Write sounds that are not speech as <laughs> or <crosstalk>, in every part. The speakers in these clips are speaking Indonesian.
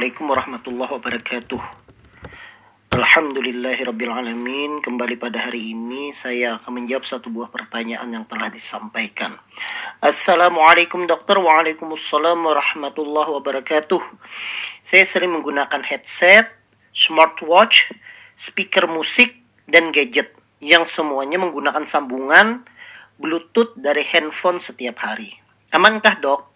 Assalamualaikum warahmatullahi wabarakatuh. Alhamdulillahirrabbilalamin Kembali pada hari ini saya akan menjawab satu buah pertanyaan yang telah disampaikan. Assalamualaikum dokter. Waalaikumsalam warahmatullahi wabarakatuh. Saya sering menggunakan headset, smartwatch, speaker musik, dan gadget Yang semuanya menggunakan sambungan Bluetooth dari handphone setiap hari. Amankah dok?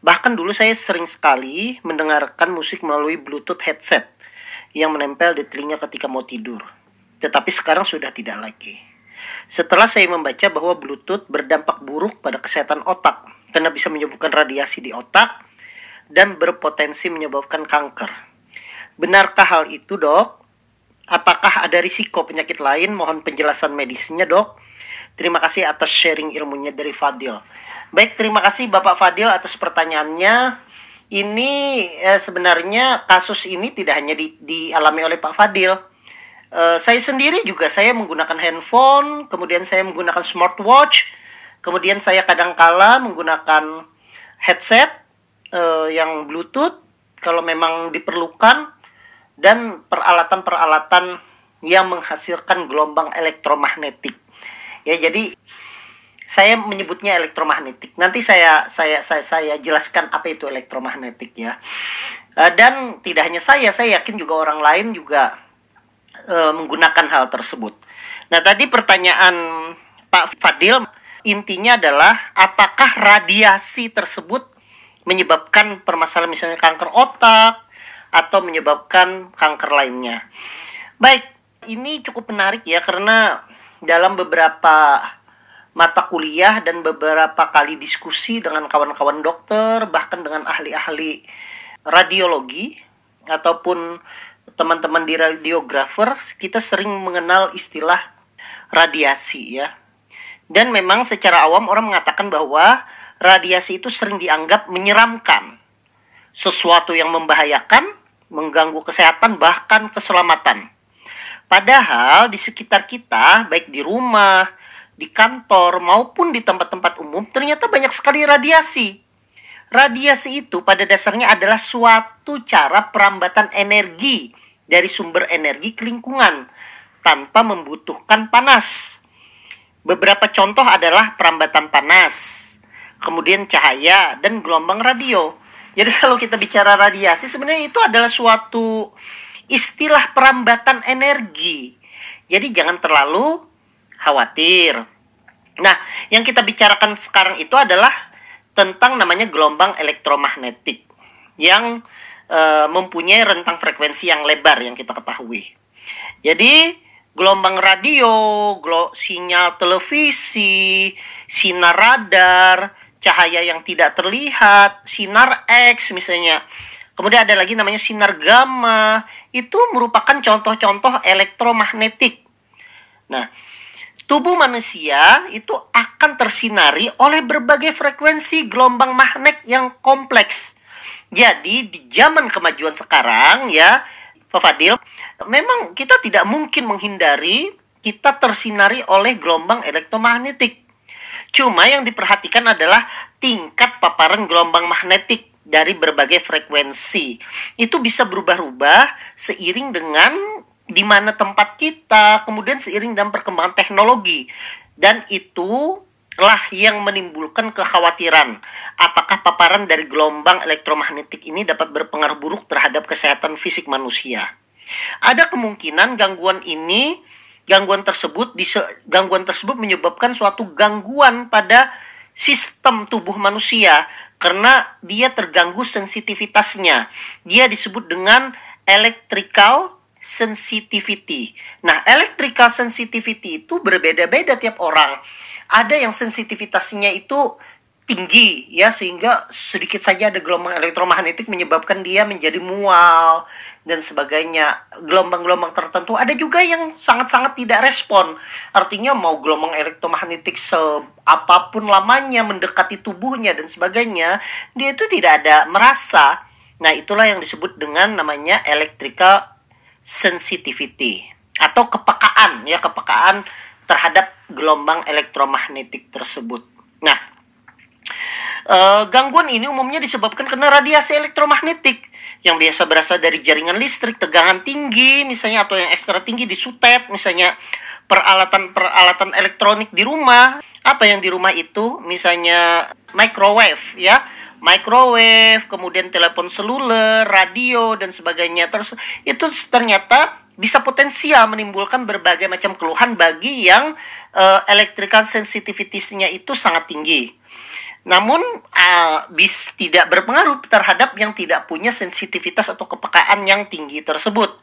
Bahkan dulu saya sering sekali mendengarkan musik melalui Bluetooth headset yang menempel di telinga ketika mau tidur. Tetapi sekarang sudah tidak lagi. Setelah saya membaca bahwa Bluetooth berdampak buruk pada kesehatan otak karena bisa menyebabkan radiasi di otak dan berpotensi menyebabkan kanker. Benarkah hal itu, Dok? Apakah ada risiko penyakit lain? Mohon penjelasan medisnya, Dok. Terima kasih atas sharing ilmunya dari Fadil. Baik, terima kasih Bapak Fadil atas pertanyaannya. Ini eh, sebenarnya kasus ini tidak hanya di, dialami oleh Pak Fadil. Eh, saya sendiri juga saya menggunakan handphone, kemudian saya menggunakan smartwatch, kemudian saya kadangkala menggunakan headset eh, yang Bluetooth kalau memang diperlukan dan peralatan-peralatan yang menghasilkan gelombang elektromagnetik. Ya, jadi saya menyebutnya elektromagnetik. Nanti saya saya saya saya jelaskan apa itu elektromagnetik ya. Uh, dan tidak hanya saya, saya yakin juga orang lain juga uh, menggunakan hal tersebut. Nah, tadi pertanyaan Pak Fadil intinya adalah apakah radiasi tersebut menyebabkan permasalahan misalnya kanker otak atau menyebabkan kanker lainnya. Baik, ini cukup menarik ya karena dalam beberapa mata kuliah dan beberapa kali diskusi dengan kawan-kawan dokter, bahkan dengan ahli-ahli radiologi ataupun teman-teman di radiografer, kita sering mengenal istilah radiasi ya. Dan memang secara awam orang mengatakan bahwa radiasi itu sering dianggap menyeramkan. Sesuatu yang membahayakan, mengganggu kesehatan bahkan keselamatan. Padahal di sekitar kita, baik di rumah, di kantor maupun di tempat-tempat umum ternyata banyak sekali radiasi. Radiasi itu pada dasarnya adalah suatu cara perambatan energi dari sumber energi ke lingkungan tanpa membutuhkan panas. Beberapa contoh adalah perambatan panas, kemudian cahaya dan gelombang radio. Jadi <laughs> kalau kita bicara radiasi sebenarnya itu adalah suatu istilah perambatan energi. Jadi jangan terlalu khawatir. Nah, yang kita bicarakan sekarang itu adalah tentang namanya gelombang elektromagnetik yang e, mempunyai rentang frekuensi yang lebar yang kita ketahui. Jadi, gelombang radio, glo sinyal televisi, sinar radar, cahaya yang tidak terlihat, sinar X misalnya. Kemudian ada lagi namanya sinar gamma. Itu merupakan contoh-contoh elektromagnetik. Nah, tubuh manusia itu akan tersinari oleh berbagai frekuensi gelombang magnet yang kompleks. Jadi di zaman kemajuan sekarang ya, Pak Fadil, memang kita tidak mungkin menghindari kita tersinari oleh gelombang elektromagnetik. Cuma yang diperhatikan adalah tingkat paparan gelombang magnetik dari berbagai frekuensi. Itu bisa berubah-ubah seiring dengan di mana tempat kita, kemudian seiring dengan perkembangan teknologi. Dan itu lah yang menimbulkan kekhawatiran apakah paparan dari gelombang elektromagnetik ini dapat berpengaruh buruk terhadap kesehatan fisik manusia. Ada kemungkinan gangguan ini, gangguan tersebut, gangguan tersebut menyebabkan suatu gangguan pada sistem tubuh manusia karena dia terganggu sensitivitasnya. Dia disebut dengan electrical sensitivity. Nah, electrical sensitivity itu berbeda-beda tiap orang. Ada yang sensitivitasnya itu tinggi ya sehingga sedikit saja ada gelombang elektromagnetik menyebabkan dia menjadi mual dan sebagainya. Gelombang-gelombang tertentu ada juga yang sangat-sangat tidak respon. Artinya mau gelombang elektromagnetik seapapun lamanya mendekati tubuhnya dan sebagainya, dia itu tidak ada merasa. Nah, itulah yang disebut dengan namanya electrical sensitivity atau kepekaan ya kepekaan terhadap gelombang elektromagnetik tersebut. Nah, e, gangguan ini umumnya disebabkan karena radiasi elektromagnetik yang biasa berasal dari jaringan listrik, tegangan tinggi misalnya atau yang ekstra tinggi di sutet misalnya peralatan-peralatan elektronik di rumah. Apa yang di rumah itu? Misalnya microwave ya. Microwave, kemudian telepon seluler, radio dan sebagainya. Terus itu ternyata bisa potensial menimbulkan berbagai macam keluhan bagi yang uh, electrical sensitivities-nya itu sangat tinggi. Namun uh, bis tidak berpengaruh terhadap yang tidak punya sensitivitas atau kepekaan yang tinggi tersebut.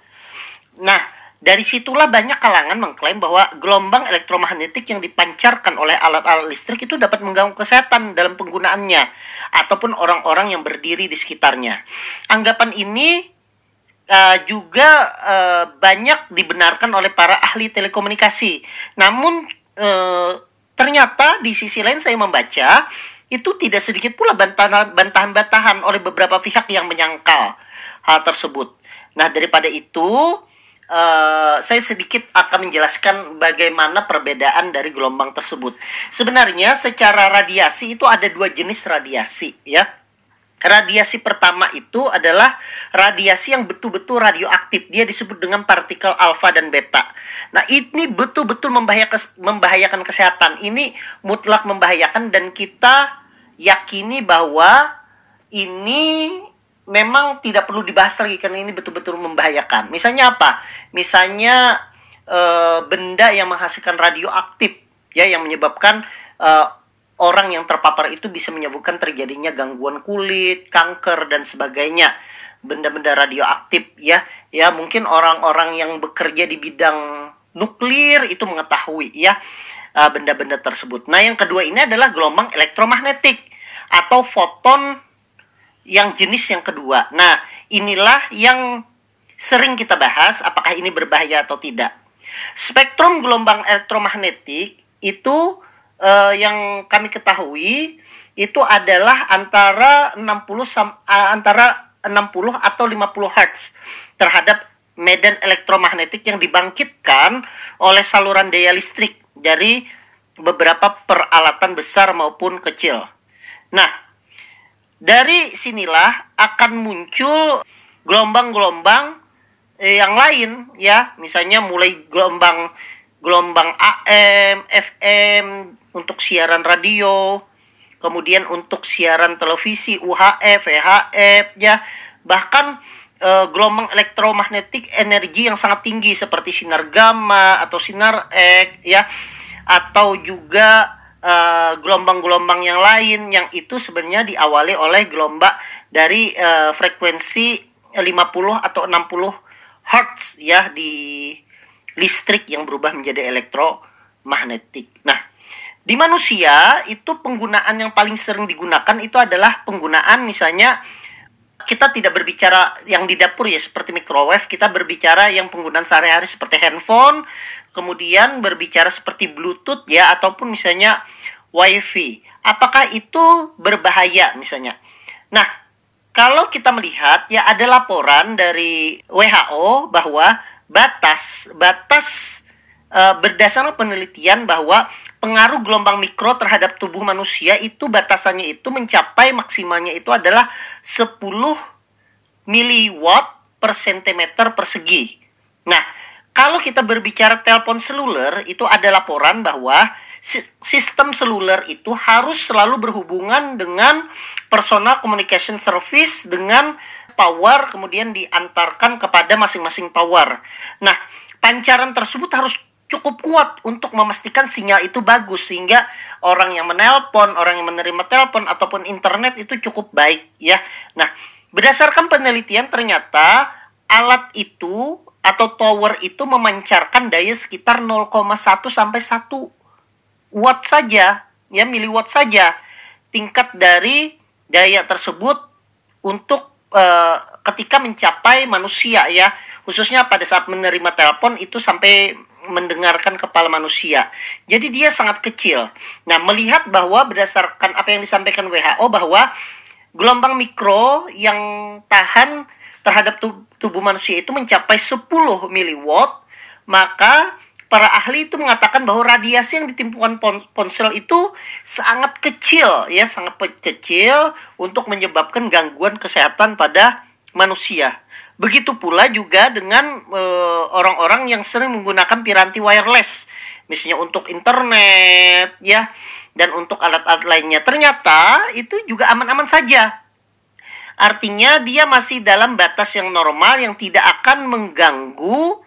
Nah, dari situlah banyak kalangan mengklaim bahwa gelombang elektromagnetik yang dipancarkan oleh alat-alat listrik itu dapat mengganggu kesehatan dalam penggunaannya ataupun orang-orang yang berdiri di sekitarnya. Anggapan ini uh, juga uh, banyak dibenarkan oleh para ahli telekomunikasi. Namun uh, ternyata di sisi lain saya membaca itu tidak sedikit pula bantahan-bantahan oleh beberapa pihak yang menyangkal hal tersebut. Nah, daripada itu, uh, saya sedikit akan menjelaskan bagaimana perbedaan dari gelombang tersebut. Sebenarnya, secara radiasi itu ada dua jenis radiasi, ya. Radiasi pertama itu adalah radiasi yang betul-betul radioaktif. Dia disebut dengan partikel alfa dan beta. Nah, ini betul-betul membahayakan, kesehatan. Ini mutlak membahayakan dan kita yakini bahwa ini memang tidak perlu dibahas lagi karena ini betul-betul membahayakan. Misalnya apa? Misalnya e, benda yang menghasilkan radioaktif ya yang menyebabkan e, orang yang terpapar itu bisa menyebabkan terjadinya gangguan kulit, kanker dan sebagainya. Benda-benda radioaktif ya. Ya, mungkin orang-orang yang bekerja di bidang nuklir itu mengetahui ya uh, benda-benda tersebut. Nah, yang kedua ini adalah gelombang elektromagnetik atau foton yang jenis yang kedua. Nah, inilah yang sering kita bahas apakah ini berbahaya atau tidak. Spektrum gelombang elektromagnetik itu uh, yang kami ketahui itu adalah antara 60 uh, antara 60 atau 50 Hz terhadap medan elektromagnetik yang dibangkitkan oleh saluran daya listrik dari beberapa peralatan besar maupun kecil. Nah, dari sinilah akan muncul gelombang-gelombang eh, yang lain ya, misalnya mulai gelombang gelombang AM, FM untuk siaran radio, kemudian untuk siaran televisi UHF, VHF ya, bahkan e, gelombang elektromagnetik energi yang sangat tinggi seperti sinar gamma atau sinar X ya, atau juga eh, gelombang-gelombang yang lain yang itu sebenarnya diawali oleh gelombang dari uh, frekuensi 50 atau 60 Hertz ya di listrik yang berubah menjadi elektromagnetik. Nah, di manusia itu penggunaan yang paling sering digunakan itu adalah penggunaan misalnya kita tidak berbicara yang di dapur ya seperti microwave, kita berbicara yang penggunaan sehari-hari seperti handphone, kemudian berbicara seperti bluetooth ya ataupun misalnya wifi. Apakah itu berbahaya misalnya? Nah, kalau kita melihat ya ada laporan dari WHO bahwa batas batas uh, berdasarkan penelitian bahwa pengaruh gelombang mikro terhadap tubuh manusia itu batasannya itu mencapai maksimalnya itu adalah 10 miliwatt per sentimeter persegi. Nah, kalau kita berbicara telepon seluler itu ada laporan bahwa sistem seluler itu harus selalu berhubungan dengan personal communication service dengan tower kemudian diantarkan kepada masing-masing tower. Nah, pancaran tersebut harus cukup kuat untuk memastikan sinyal itu bagus sehingga orang yang menelpon, orang yang menerima telepon ataupun internet itu cukup baik ya. Nah, berdasarkan penelitian ternyata alat itu atau tower itu memancarkan daya sekitar 0,1 sampai 1 watt saja, ya miliwatt saja. Tingkat dari daya tersebut untuk uh, ketika mencapai manusia ya khususnya pada saat menerima telepon itu sampai mendengarkan kepala manusia. Jadi dia sangat kecil. Nah, melihat bahwa berdasarkan apa yang disampaikan WHO bahwa gelombang mikro yang tahan terhadap tubuh manusia itu mencapai 10 miliwatt, maka para ahli itu mengatakan bahwa radiasi yang ditimbulkan ponsel itu sangat kecil ya sangat kecil untuk menyebabkan gangguan kesehatan pada manusia. Begitu pula juga dengan eh, orang-orang uh, yang sering menggunakan piranti wireless, misalnya untuk internet, ya, dan untuk alat-alat lainnya. Ternyata itu juga aman-aman saja. Artinya dia masih dalam batas yang normal yang tidak akan mengganggu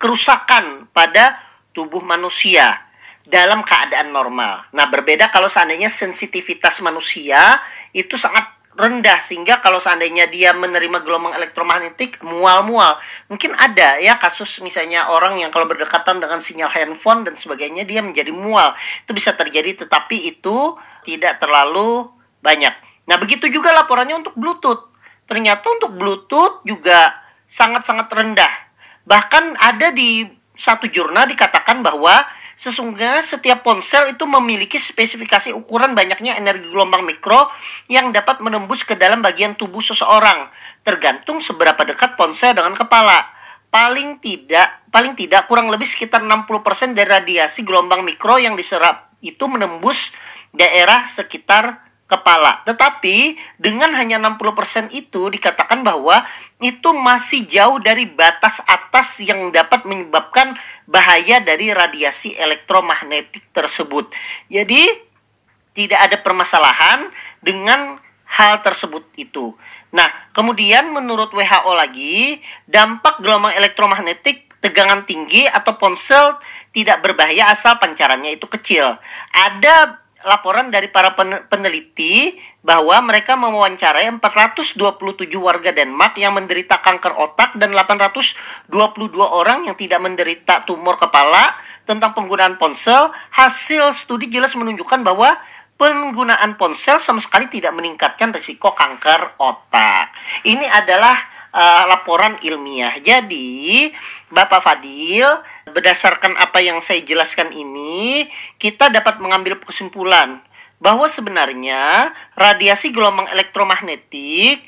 kerusakan pada tubuh manusia dalam keadaan normal. Nah, berbeda kalau seandainya sensitivitas manusia itu sangat rendah sehingga kalau seandainya dia menerima gelombang elektromagnetik mual-mual. Mungkin ada ya kasus misalnya orang yang kalau berdekatan dengan sinyal handphone dan sebagainya dia menjadi mual. Itu bisa terjadi tetapi itu tidak terlalu banyak. Nah begitu juga laporannya untuk bluetooth. Ternyata untuk bluetooth juga sangat-sangat rendah. Bahkan ada di satu jurnal dikatakan bahwa Sesungguhnya setiap ponsel itu memiliki spesifikasi ukuran banyaknya energi gelombang mikro yang dapat menembus ke dalam bagian tubuh seseorang, tergantung seberapa dekat ponsel dengan kepala. Paling tidak, paling tidak kurang lebih sekitar 60% dari radiasi gelombang mikro yang diserap itu menembus daerah sekitar kepala. Tetapi dengan hanya 60% itu dikatakan bahwa itu masih jauh dari batas atas yang dapat menyebabkan bahaya dari radiasi elektromagnetik tersebut. Jadi tidak ada permasalahan dengan hal tersebut itu. Nah, kemudian menurut WHO lagi, dampak gelombang elektromagnetik tegangan tinggi atau ponsel tidak berbahaya asal pancarannya itu kecil. Ada laporan dari para peneliti bahwa mereka mewawancarai 427 warga Denmark yang menderita kanker otak dan 822 orang yang tidak menderita tumor kepala tentang penggunaan ponsel. Hasil studi jelas menunjukkan bahwa penggunaan ponsel sama sekali tidak meningkatkan risiko kanker otak. Ini adalah uh, laporan ilmiah. Jadi, Bapak Fadil, berdasarkan apa yang saya jelaskan ini, kita dapat mengambil kesimpulan bahwa sebenarnya radiasi gelombang elektromagnetik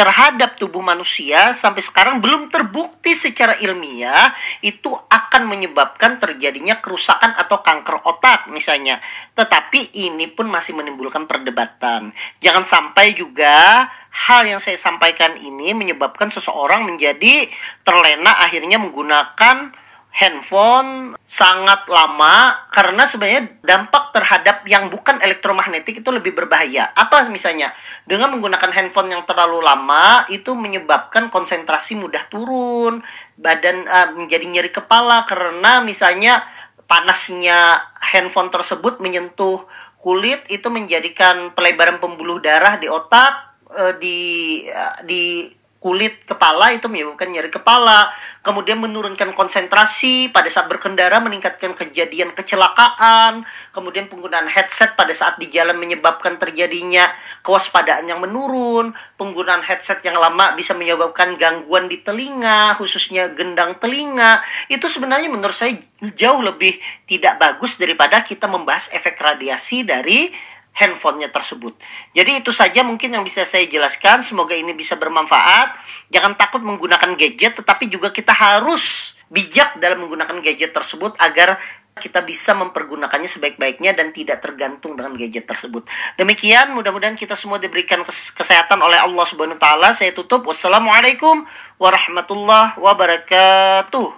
terhadap tubuh manusia sampai sekarang belum terbukti secara ilmiah itu akan menyebabkan terjadinya kerusakan atau kanker otak misalnya. Tetapi ini pun masih menimbulkan perdebatan. Jangan sampai juga hal yang saya sampaikan ini menyebabkan seseorang menjadi terlena akhirnya menggunakan handphone sangat lama karena sebenarnya dampak terhadap yang bukan elektromagnetik itu lebih berbahaya. Apa misalnya? Dengan menggunakan handphone yang terlalu lama itu menyebabkan konsentrasi mudah turun, badan uh, menjadi nyeri kepala karena misalnya panasnya handphone tersebut menyentuh kulit itu menjadikan pelebaran pembuluh darah di otak uh, di uh, di kulit kepala itu menyebabkan nyeri kepala, kemudian menurunkan konsentrasi pada saat berkendara, meningkatkan kejadian kecelakaan, kemudian penggunaan headset pada saat di jalan menyebabkan terjadinya kewaspadaan yang menurun, penggunaan headset yang lama bisa menyebabkan gangguan di telinga, khususnya gendang telinga. Itu sebenarnya menurut saya jauh lebih tidak bagus daripada kita membahas efek radiasi dari handphonenya tersebut. Jadi itu saja mungkin yang bisa saya jelaskan. Semoga ini bisa bermanfaat. Jangan takut menggunakan gadget, tetapi juga kita harus bijak dalam menggunakan gadget tersebut agar kita bisa mempergunakannya sebaik-baiknya dan tidak tergantung dengan gadget tersebut. Demikian, mudah-mudahan kita semua diberikan kesehatan oleh Allah Subhanahu wa taala. Saya tutup. Wassalamualaikum warahmatullahi wabarakatuh.